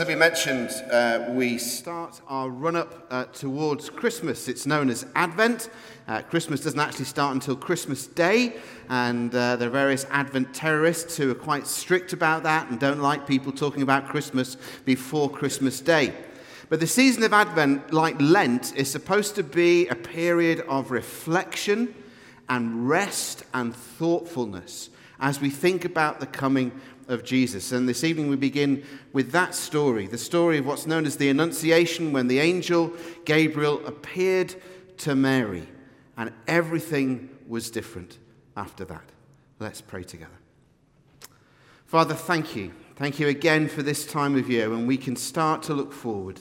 As Libby mentioned, uh, we start our run up uh, towards Christmas. It's known as Advent. Uh, Christmas doesn't actually start until Christmas Day, and uh, there are various Advent terrorists who are quite strict about that and don't like people talking about Christmas before Christmas Day. But the season of Advent, like Lent, is supposed to be a period of reflection and rest and thoughtfulness as we think about the coming of Jesus. And this evening we begin with that story the story of what's known as the Annunciation, when the angel Gabriel appeared to Mary, and everything was different after that. Let's pray together. Father, thank you. Thank you again for this time of year when we can start to look forward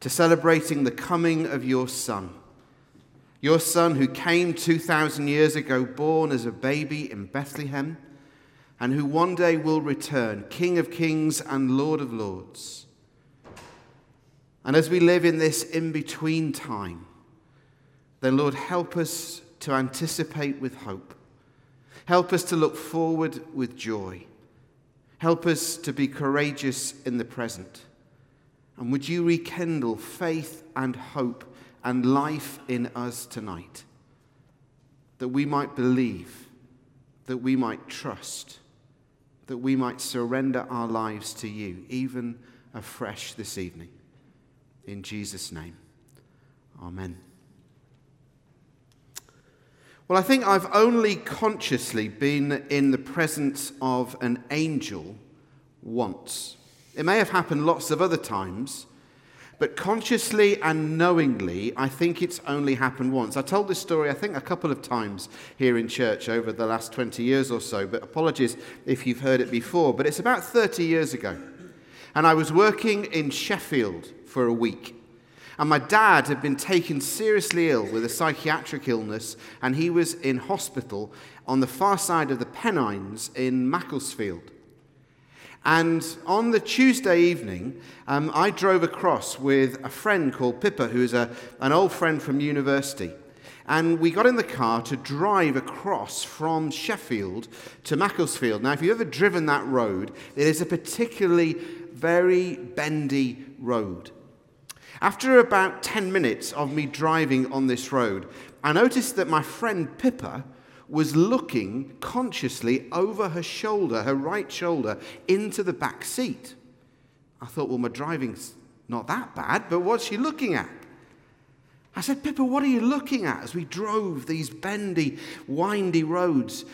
to celebrating the coming of your Son. Your Son who came 2,000 years ago, born as a baby in Bethlehem and who one day will return, King of kings and Lord of lords. And as we live in this in between time, then, Lord, help us to anticipate with hope. Help us to look forward with joy. Help us to be courageous in the present. And would you rekindle faith and hope and life in us tonight? That we might believe, that we might trust that we might surrender our lives to you, even afresh this evening. In Jesus' name, Amen. Well, I think I've only consciously been in the presence of an angel once. It may have happened lots of other times, but consciously and knowingly, I think it's only happened once. I told this story, I think, a couple of times here in church over the last 20 years or so, but apologies if you've heard it before. But it's about 30 years ago. And I was working in Sheffield for a week. And my dad had been taken seriously ill with a psychiatric illness, and he was in hospital on the far side of the Pennines in Macclesfield. And on the Tuesday evening, um, I drove across with a friend called Pippa, who's a, an old friend from university. And we got in the car to drive across from Sheffield to Macclesfield. Now, if you've ever driven that road, it is a particularly very bendy road. After about 10 minutes of me driving on this road, I noticed that my friend Pippa was looking consciously over her shoulder, her right shoulder, into the back seat. I thought, well, my driving's not that bad, but what's she looking at? I said, Pippa, what are you looking at as we drove these bendy, windy roads?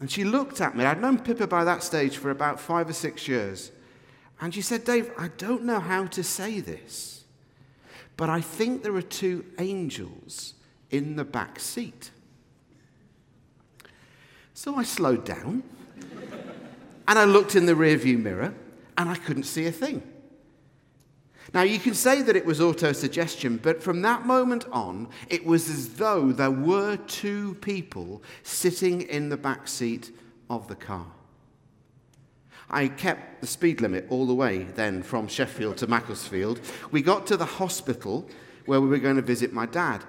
And she looked at me. I'd known Pippa by that stage for about five or six years. And she said, Dave, I don't know how to say this, but I think there are two angels in the back seat. So I slowed down and I looked in the rearview mirror and I couldn't see a thing. Now, you can say that it was autosuggestion, but from that moment on, it was as though there were two people sitting in the back seat of the car. I kept the speed limit all the way then from Sheffield to Macclesfield. We got to the hospital where we were going to visit my dad.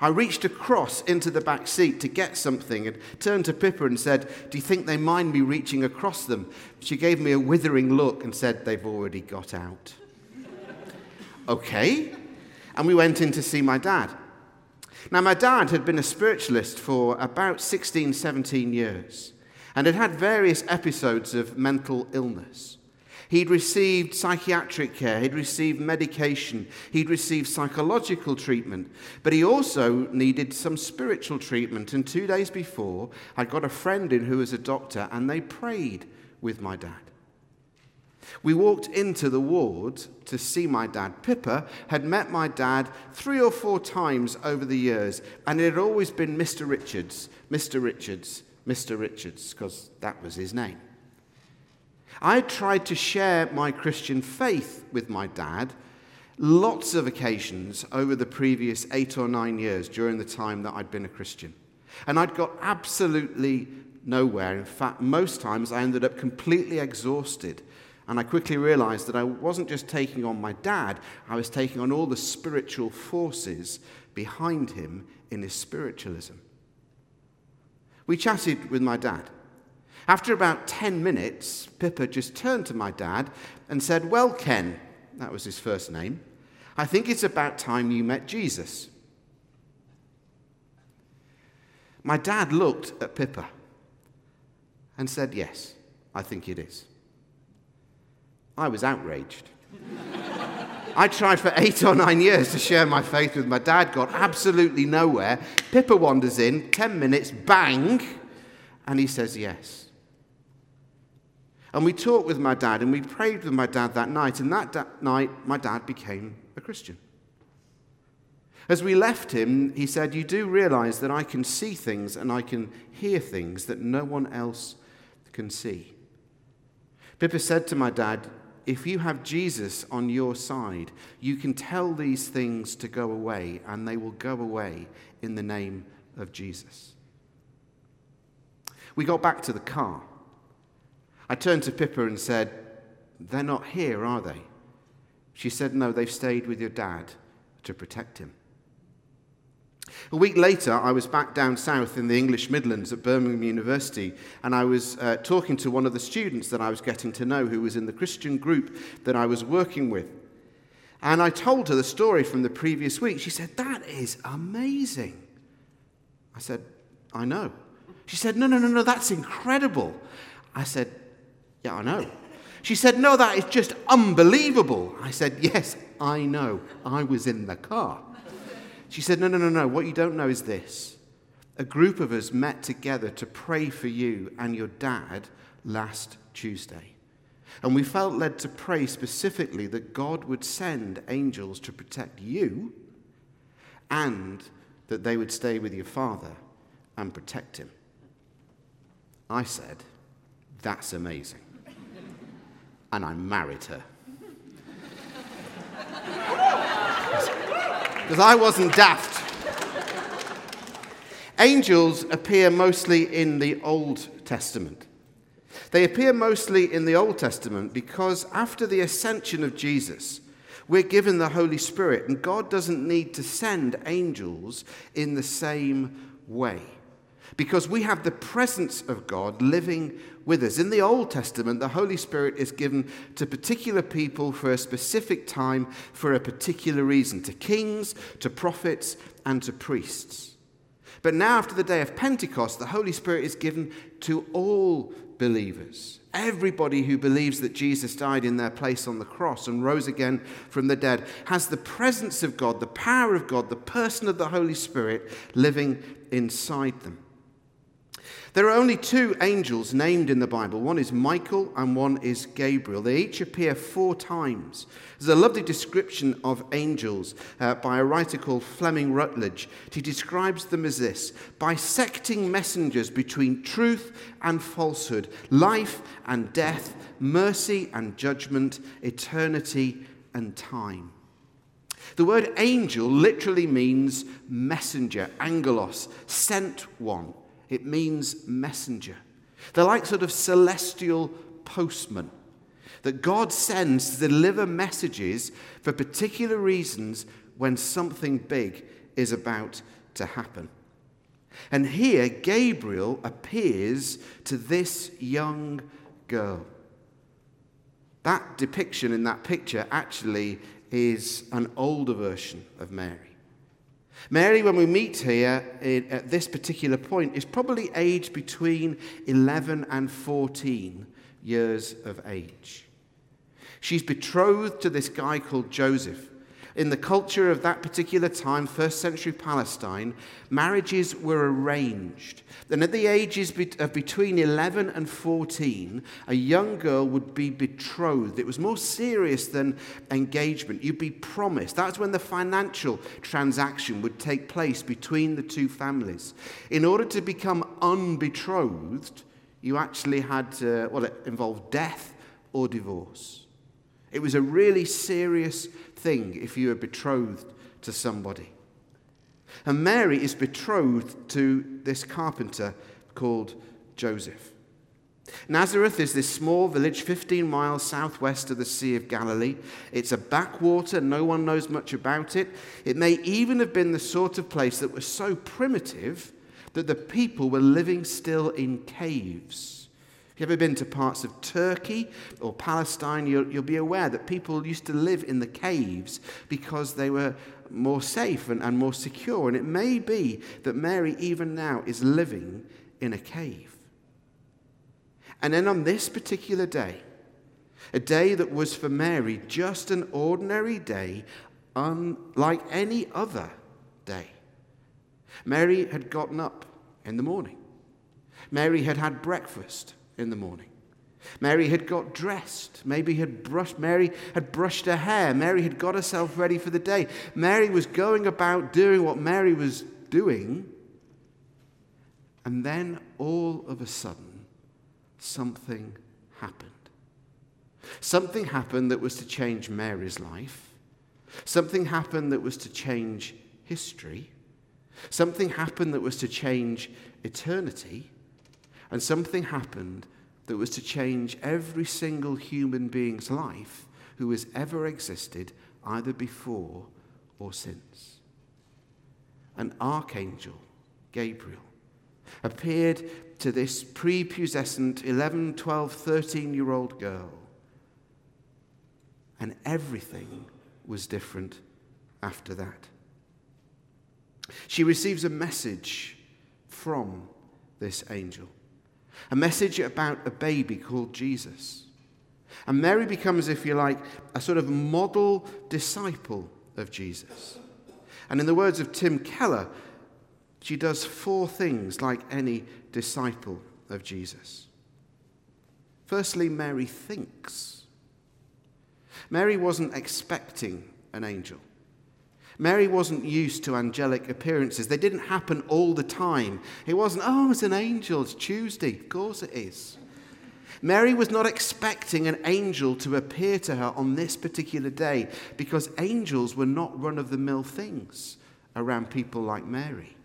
I reached across into the back seat to get something and turned to Pippa and said, Do you think they mind me reaching across them? She gave me a withering look and said, They've already got out. okay. And we went in to see my dad. Now, my dad had been a spiritualist for about 16, 17 years and had had various episodes of mental illness. He'd received psychiatric care, he'd received medication, he'd received psychological treatment, but he also needed some spiritual treatment. And two days before, I'd got a friend in who was a doctor, and they prayed with my dad. We walked into the ward to see my dad. Pippa had met my dad three or four times over the years, and it had always been Mr. Richards, Mr. Richards, Mr. Richards, because that was his name. I tried to share my Christian faith with my dad lots of occasions over the previous eight or nine years during the time that I'd been a Christian. And I'd got absolutely nowhere. In fact, most times I ended up completely exhausted. And I quickly realized that I wasn't just taking on my dad, I was taking on all the spiritual forces behind him in his spiritualism. We chatted with my dad. After about 10 minutes, Pippa just turned to my dad and said, Well, Ken, that was his first name, I think it's about time you met Jesus. My dad looked at Pippa and said, Yes, I think it is. I was outraged. I tried for eight or nine years to share my faith with my dad, got absolutely nowhere. Pippa wanders in, 10 minutes, bang, and he says yes. And we talked with my dad and we prayed with my dad that night, and that da- night, my dad became a Christian. As we left him, he said, You do realize that I can see things and I can hear things that no one else can see. Pippa said to my dad, If you have Jesus on your side, you can tell these things to go away, and they will go away in the name of Jesus. We got back to the car. I turned to Pippa and said, They're not here, are they? She said, No, they've stayed with your dad to protect him. A week later, I was back down south in the English Midlands at Birmingham University, and I was uh, talking to one of the students that I was getting to know who was in the Christian group that I was working with. And I told her the story from the previous week. She said, That is amazing. I said, I know. She said, No, no, no, no, that's incredible. I said, Yeah, I know. She said, No, that is just unbelievable. I said, Yes, I know. I was in the car. She said, No, no, no, no. What you don't know is this. A group of us met together to pray for you and your dad last Tuesday. And we felt led to pray specifically that God would send angels to protect you and that they would stay with your father and protect him. I said, That's amazing. And I married her. because I wasn't daft. Angels appear mostly in the Old Testament. They appear mostly in the Old Testament because after the ascension of Jesus, we're given the Holy Spirit, and God doesn't need to send angels in the same way because we have the presence of God living with us. In the Old Testament, the Holy Spirit is given to particular people for a specific time for a particular reason to kings, to prophets, and to priests. But now, after the day of Pentecost, the Holy Spirit is given to all believers. Everybody who believes that Jesus died in their place on the cross and rose again from the dead has the presence of God, the power of God, the person of the Holy Spirit living inside them. There are only two angels named in the Bible. One is Michael and one is Gabriel. They each appear four times. There's a lovely description of angels uh, by a writer called Fleming Rutledge. He describes them as this bisecting messengers between truth and falsehood, life and death, mercy and judgment, eternity and time. The word angel literally means messenger, angelos, sent one. It means messenger. They're like sort of celestial postmen that God sends to deliver messages for particular reasons when something big is about to happen. And here, Gabriel appears to this young girl. That depiction in that picture actually is an older version of Mary. Mary, when we meet here eh, at this particular point, is probably aged between 11 and 14 years of age. She's betrothed to this guy called Joseph. In the culture of that particular time, first century Palestine, marriages were arranged. And at the ages of between 11 and 14, a young girl would be betrothed. It was more serious than engagement. You'd be promised. That's when the financial transaction would take place between the two families. In order to become unbetrothed, you actually had to, well, it involved death or divorce. It was a really serious thing if you were betrothed to somebody. And Mary is betrothed to this carpenter called Joseph. Nazareth is this small village 15 miles southwest of the Sea of Galilee. It's a backwater, no one knows much about it. It may even have been the sort of place that was so primitive that the people were living still in caves If you've ever been to parts of Turkey or Palestine, you'll, you'll, be aware that people used to live in the caves because they were more safe and, and more secure. And it may be that Mary, even now, is living in a cave. And then on this particular day, a day that was for Mary just an ordinary day, unlike any other day. Mary had gotten up in the morning. Mary had had breakfast in the morning. Mary had got dressed. Maybe had brushed, Mary had brushed her hair. Mary had got herself ready for the day. Mary was going about doing what Mary was doing. And then all of a sudden, something happened. Something happened that was to change Mary's life. Something happened that was to change history. Something happened that was to change eternity. And something happened that was to change every single human being's life who has ever existed, either before or since. An archangel, Gabriel, appeared to this prepubescent 11, 12, 13 year old girl and everything was different after that. She receives a message from this angel, a message about a baby called Jesus. And Mary becomes, if you like, a sort of model disciple of Jesus. And in the words of Tim Keller, she does four things like any disciple of Jesus. Firstly, Mary thinks. Mary wasn't expecting an angel. Mary wasn't used to angelic appearances. They didn't happen all the time. It wasn't, oh, it's an angel, it's Tuesday. Of course it is. Mary was not expecting an angel to appear to her on this particular day because angels were not run of the mill things around people like Mary.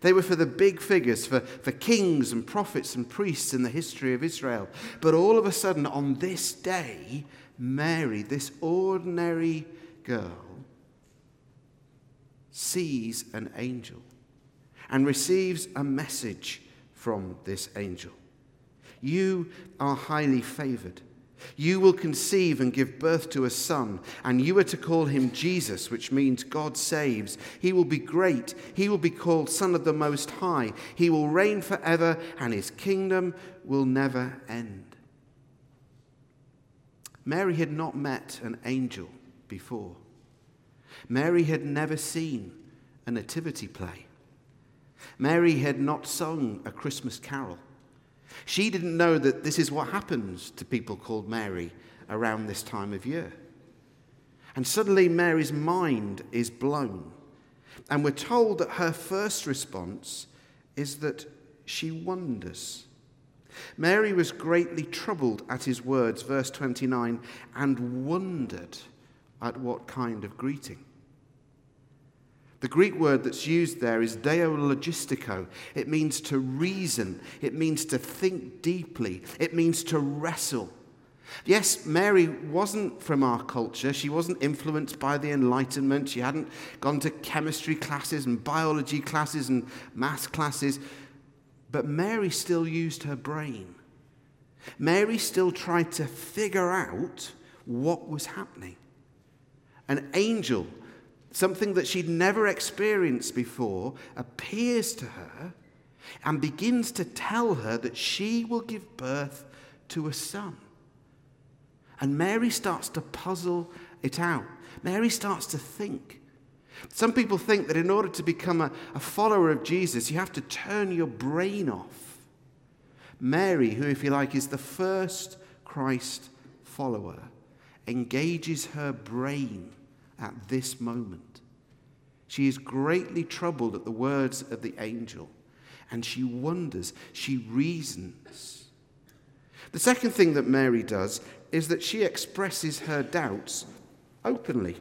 They were for the big figures, for, for kings and prophets and priests in the history of Israel. But all of a sudden, on this day, Mary, this ordinary girl, sees an angel and receives a message from this angel. You are highly favored. You will conceive and give birth to a son, and you are to call him Jesus, which means God saves. He will be great. He will be called Son of the Most High. He will reign forever, and his kingdom will never end. Mary had not met an angel before. Mary had never seen a nativity play. Mary had not sung a Christmas carol. She didn't know that this is what happens to people called Mary around this time of year. And suddenly, Mary's mind is blown. And we're told that her first response is that she wonders. Mary was greatly troubled at his words, verse 29, and wondered at what kind of greeting. The Greek word that's used there is deologistico. It means to reason, it means to think deeply, it means to wrestle. Yes, Mary wasn't from our culture. She wasn't influenced by the Enlightenment. She hadn't gone to chemistry classes and biology classes and math classes. But Mary still used her brain. Mary still tried to figure out what was happening. An angel, something that she'd never experienced before, appears to her and begins to tell her that she will give birth to a son. And Mary starts to puzzle it out. Mary starts to think. Some people think that in order to become a, a follower of Jesus, you have to turn your brain off. Mary, who, if you like, is the first Christ follower, engages her brain at this moment. She is greatly troubled at the words of the angel, and she wonders, she reasons. The second thing that Mary does is that she expresses her doubts openly.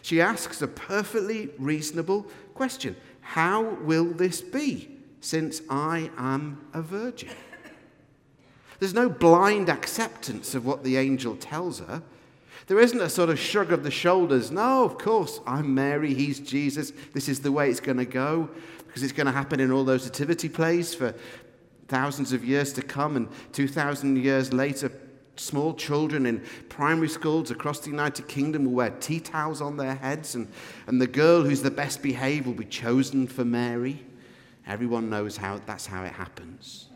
She asks a perfectly reasonable question How will this be, since I am a virgin? There's no blind acceptance of what the angel tells her. There isn't a sort of shrug of the shoulders. No, of course, I'm Mary, he's Jesus. This is the way it's going to go because it's going to happen in all those nativity plays for thousands of years to come, and 2,000 years later, small children in primary schools across the United Kingdom will wear tea towels on their heads, and, and the girl who's the best behaved will be chosen for Mary. Everyone knows how that's how it happens.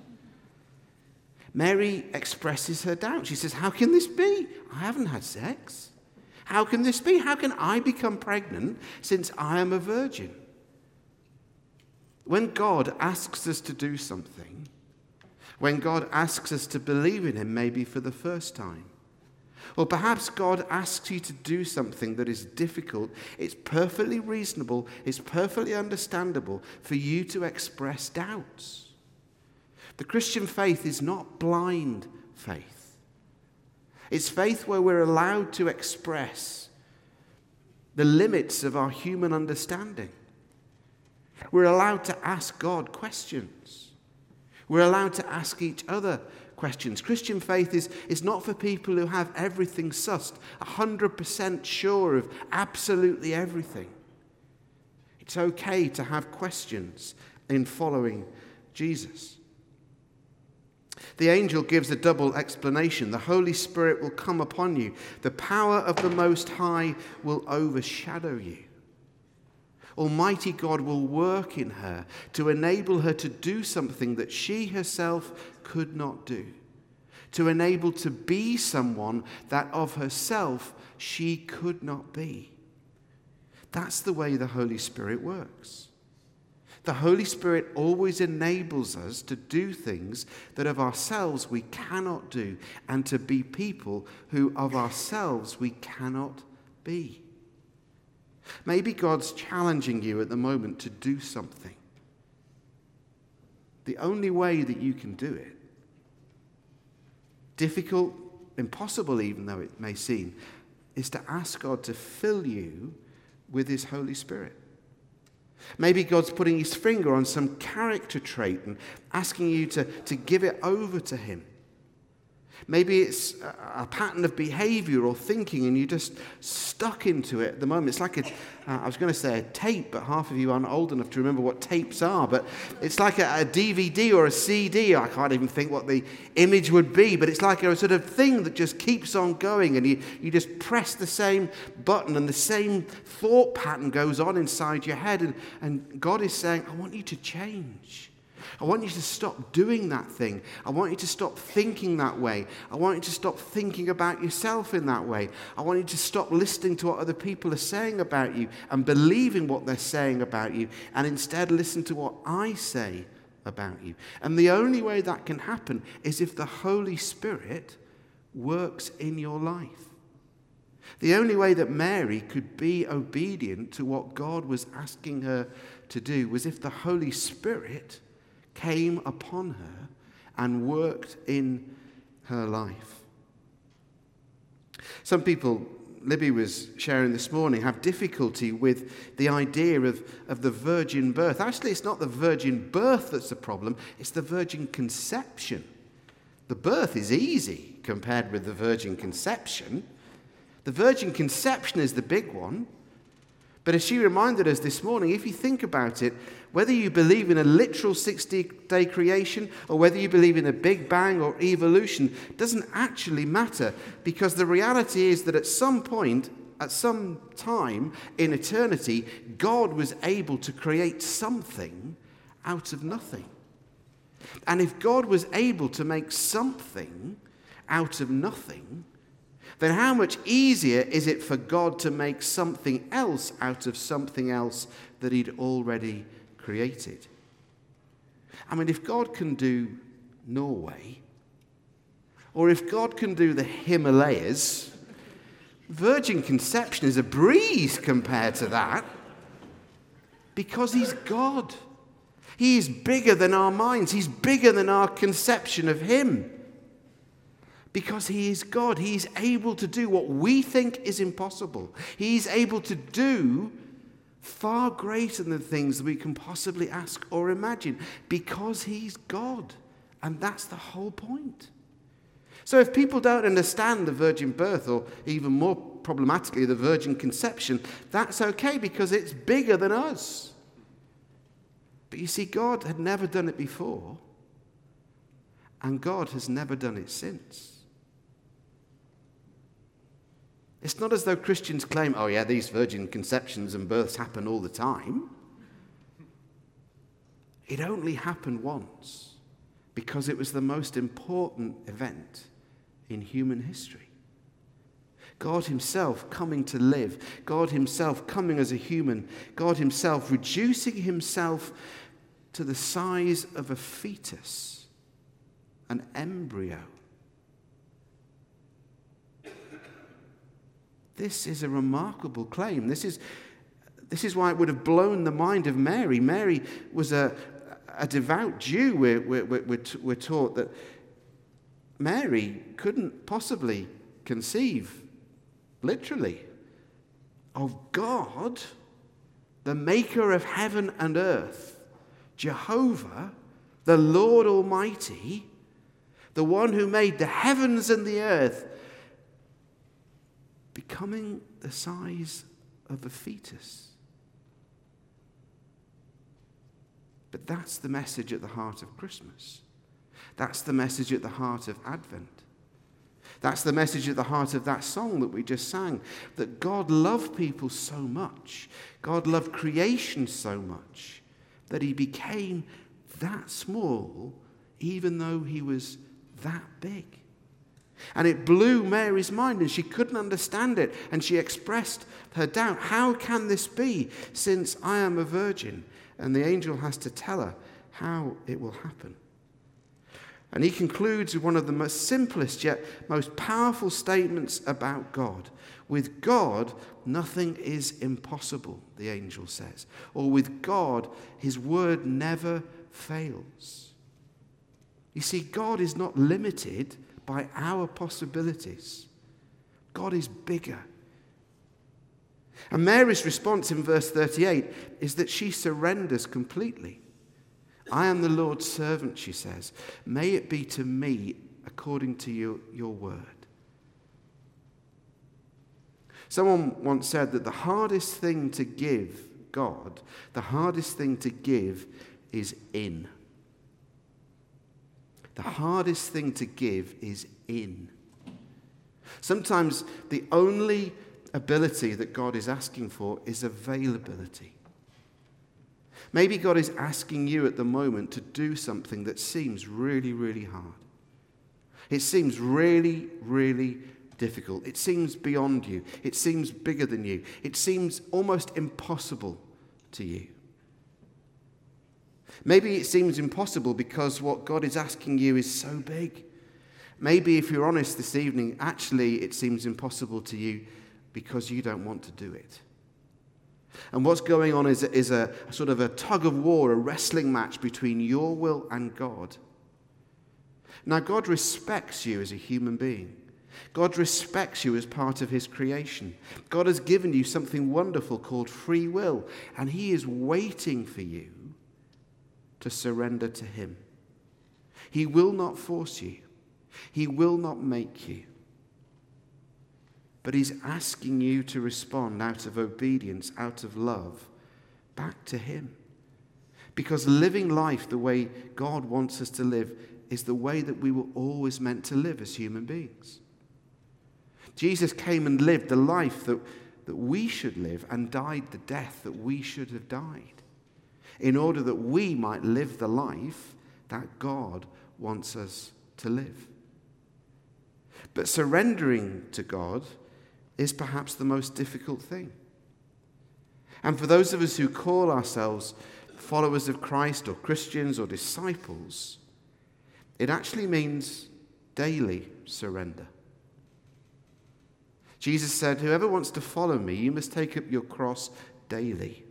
Mary expresses her doubt. She says, How can this be? I haven't had sex. How can this be? How can I become pregnant since I am a virgin? When God asks us to do something, when God asks us to believe in Him, maybe for the first time, or perhaps God asks you to do something that is difficult, it's perfectly reasonable, it's perfectly understandable for you to express doubts. The Christian faith is not blind faith. It's faith where we're allowed to express the limits of our human understanding. We're allowed to ask God questions. We're allowed to ask each other questions. Christian faith is, is not for people who have everything sussed, 100% sure of absolutely everything. It's okay to have questions in following Jesus. The angel gives a double explanation. The Holy Spirit will come upon you, the power of the Most High will overshadow you. Almighty God will work in her to enable her to do something that she herself could not do, to enable to be someone that of herself she could not be. That's the way the Holy Spirit works. The Holy Spirit always enables us to do things that of ourselves we cannot do and to be people who of ourselves we cannot be. Maybe God's challenging you at the moment to do something. The only way that you can do it, difficult, impossible even though it may seem, is to ask God to fill you with His Holy Spirit. Maybe God's putting his finger on some character trait and asking you to, to give it over to him. Maybe it's a, pattern of behavior or thinking and you're just stuck into it at the moment. It's like a, uh, I was going to say a tape, but half of you aren't old enough to remember what tapes are. But it's like a, a DVD or a CD. I can't even think what the image would be, but it's like a sort of thing that just keeps on going and you, you just press the same button and the same thought pattern goes on inside your head. And, and God is saying, I want you to change. I want you to stop doing that thing. I want you to stop thinking that way. I want you to stop thinking about yourself in that way. I want you to stop listening to what other people are saying about you and believing what they're saying about you and instead listen to what I say about you. And the only way that can happen is if the Holy Spirit works in your life. The only way that Mary could be obedient to what God was asking her to do was if the Holy Spirit came upon her and worked in her life. Some people, Libby was sharing this morning, have difficulty with the idea of, of the virgin birth. Actually, it's not the virgin birth that's the problem, it's the virgin conception. The birth is easy compared with the virgin conception. The virgin conception is the big one. But as she reminded us this morning, if you think about it, whether you believe in a literal 60 day creation or whether you believe in a big bang or evolution doesn't actually matter because the reality is that at some point, at some time in eternity, God was able to create something out of nothing. And if God was able to make something out of nothing, then how much easier is it for God to make something else out of something else that He'd already created. I mean, if God can do Norway, or if God can do the Himalayas, virgin conception is a breeze compared to that because He's God. He is bigger than our minds, He's bigger than our conception of Him. Because He is God, He's able to do what we think is impossible. He's able to do far greater than things that we can possibly ask or imagine because He's God. And that's the whole point. So if people don't understand the virgin birth, or even more problematically, the virgin conception, that's okay because it's bigger than us. But you see, God had never done it before. and God has never done it since. It's not as though Christians claim, oh, yeah, these virgin conceptions and births happen all the time. It only happened once because it was the most important event in human history. God Himself coming to live, God Himself coming as a human, God Himself reducing Himself to the size of a fetus, an embryo. This is a remarkable claim. This is, this is why it would have blown the mind of Mary. Mary was a, a devout Jew. We're, we're, we're, we're taught that Mary couldn't possibly conceive, literally, of God, the maker of heaven and earth, Jehovah, the Lord Almighty, the one who made the heavens and the earth becoming the size of a fetus. But that's the message at the heart of Christmas. That's the message at the heart of Advent. That's the message at the heart of that song that we just sang that God loved people so much, God loved creation so much, that he became that small, even though he was that big. And it blew Mary's mind, and she couldn't understand it. And she expressed her doubt How can this be, since I am a virgin? And the angel has to tell her how it will happen. And he concludes with one of the most simplest yet most powerful statements about God. With God, nothing is impossible, the angel says. Or with God, his word never fails. You see, God is not limited by our possibilities. God is bigger. And Mary's response in verse 38 is that she surrenders completely. I am the Lord's servant, she says. May it be to me according to your, your word. Someone once said that the hardest thing to give God, the hardest thing to give is in. The hardest thing to give is in. Sometimes the only ability that God is asking for is availability. Maybe God is asking you at the moment to do something that seems really, really hard. It seems really, really difficult. It seems beyond you. It seems bigger than you. It seems almost impossible to you. Maybe it seems impossible because what God is asking you is so big. Maybe, if you're honest this evening, actually it seems impossible to you because you don't want to do it. And what's going on is, is a, a sort of a tug of war, a wrestling match between your will and God. Now, God respects you as a human being. God respects you as part of his creation. God has given you something wonderful called free will, and he is waiting for you to surrender to him. He will not force you, he will not make you. But he's asking you to respond out of obedience, out of love, back to him. Because living life the way God wants us to live is the way that we were always meant to live as human beings. Jesus came and lived the life that, that we should live and died the death that we should have died in order that we might live the life that God wants us to live. But surrendering to God is perhaps the most difficult thing. And for those of us who call ourselves followers of Christ or Christians or disciples, it actually means daily surrender. Jesus said, Whoever wants to follow me, you must take up your cross daily.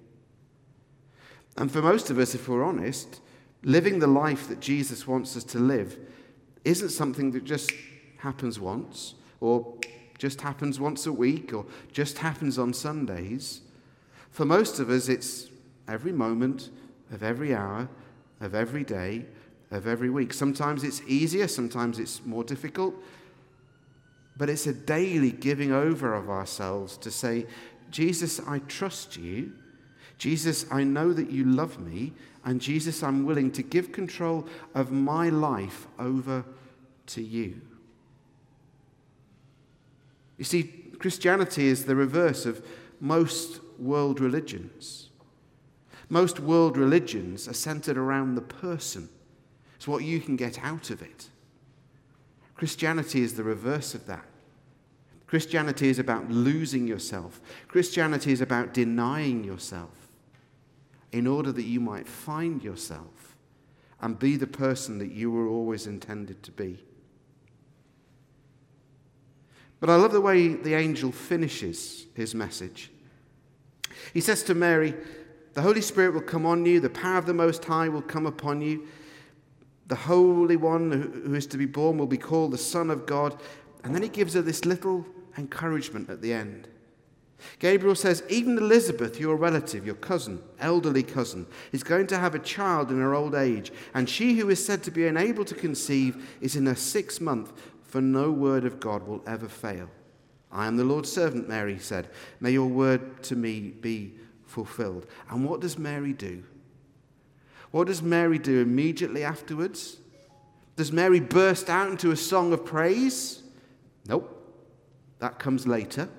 And for most of us, if we're honest, living the life that Jesus wants us to live isn't something that just happens once or just happens once a week or just happens on Sundays. For most of us, it's every moment of every hour of every day of every week. Sometimes it's easier, sometimes it's more difficult, but it's a daily giving over of ourselves to say, Jesus, I trust you. Jesus, I know that you love me, and Jesus, I'm willing to give control of my life over to you. You see, Christianity is the reverse of most world religions. Most world religions are centered around the person. It's what you can get out of it. Christianity is the reverse of that. Christianity is about losing yourself. Christianity is about denying yourself in order that you might find yourself and be the person that you were always intended to be. But I love the way the angel finishes his message. He says to Mary, The Holy Spirit will come on you, the power of the Most High will come upon you. The Holy One who is to be born will be called the Son of God. And then he gives her this little encouragement at the end. Gabriel says, Even Elizabeth, your relative, your cousin, elderly cousin, is going to have a child in her old age, and she who is said to be unable to conceive is in her sixth month, for no word of God will ever fail. I am the Lord's servant, Mary said. May your word to me be fulfilled. And what does Mary do? What does Mary do immediately afterwards? Does Mary burst out into a song of praise? Nope. That comes later.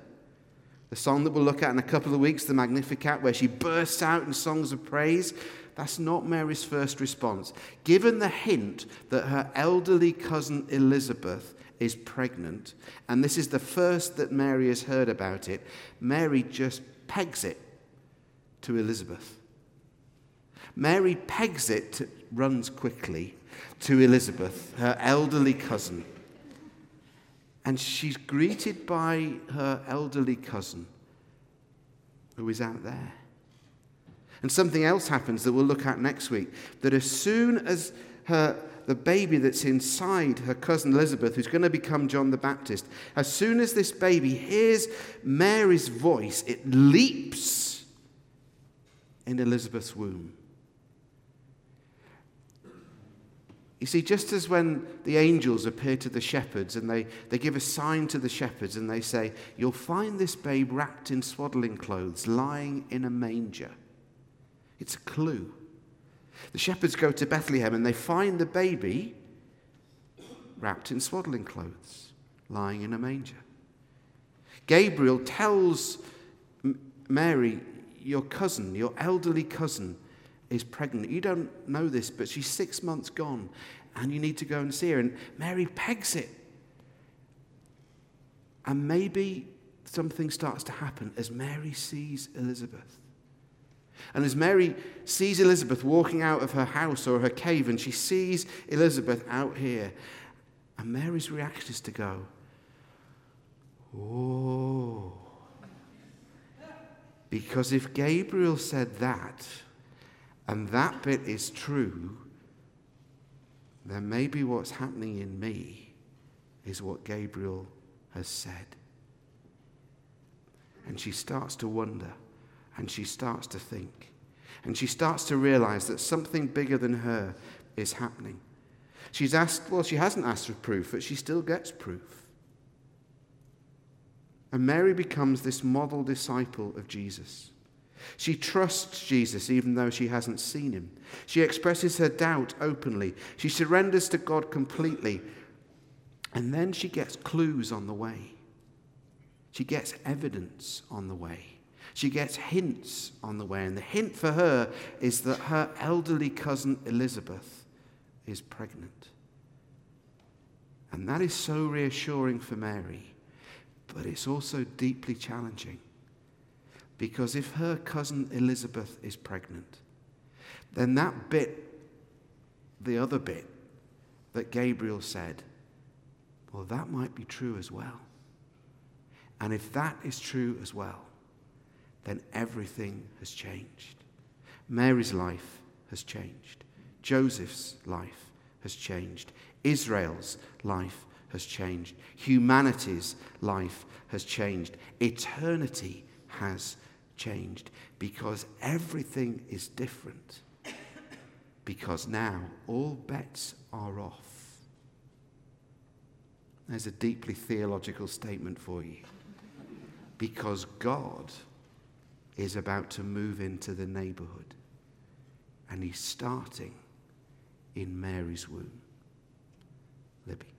The song that we'll look at in a couple of weeks, the Magnificat, where she bursts out in songs of praise, that's not Mary's first response. Given the hint that her elderly cousin Elizabeth is pregnant, and this is the first that Mary has heard about it, Mary just pegs it to Elizabeth. Mary pegs it, runs quickly to Elizabeth, her elderly cousin. And she's greeted by her elderly cousin who is out there. And something else happens that we'll look at next week that as soon as her the baby that's inside her cousin Elizabeth, who's going to become John the Baptist, as soon as this baby hears Mary's voice, it leaps in Elizabeth's womb. You see, just as when the angels appear to the shepherds and they, they give a sign to the shepherds and they say, You'll find this babe wrapped in swaddling clothes, lying in a manger. It's a clue. The shepherds go to Bethlehem and they find the baby wrapped in swaddling clothes, lying in a manger. Gabriel tells Mary, your cousin, your elderly cousin, is pregnant. You don't know this, but she's six months gone, and you need to go and see her. And Mary pegs it. And maybe something starts to happen as Mary sees Elizabeth. And as Mary sees Elizabeth walking out of her house or her cave, and she sees Elizabeth out here, and Mary's reaction is to go, Oh. Because if Gabriel said that, and that bit is true, then maybe what's happening in me is what Gabriel has said. And she starts to wonder and she starts to think. And she starts to realize that something bigger than her is happening. She's asked, well, she hasn't asked for proof, but she still gets proof. And Mary becomes this model disciple of Jesus. She trusts Jesus even though she hasn't seen him. She expresses her doubt openly. She surrenders to God completely. And then she gets clues on the way. She gets evidence on the way. She gets hints on the way. And the hint for her is that her elderly cousin Elizabeth is pregnant. And that is so reassuring for Mary, but it's also deeply challenging. Because if her cousin Elizabeth is pregnant, then that bit, the other bit that Gabriel said, well, that might be true as well. And if that is true as well, then everything has changed. Mary's life has changed. Joseph's life has changed. Israel's life has changed. Humanity's life has changed. Eternity has changed because everything is different. Because now all bets are off. There's a deeply theological statement for you. Because God is about to move into the neighborhood. And he's starting in Mary's womb. Libby.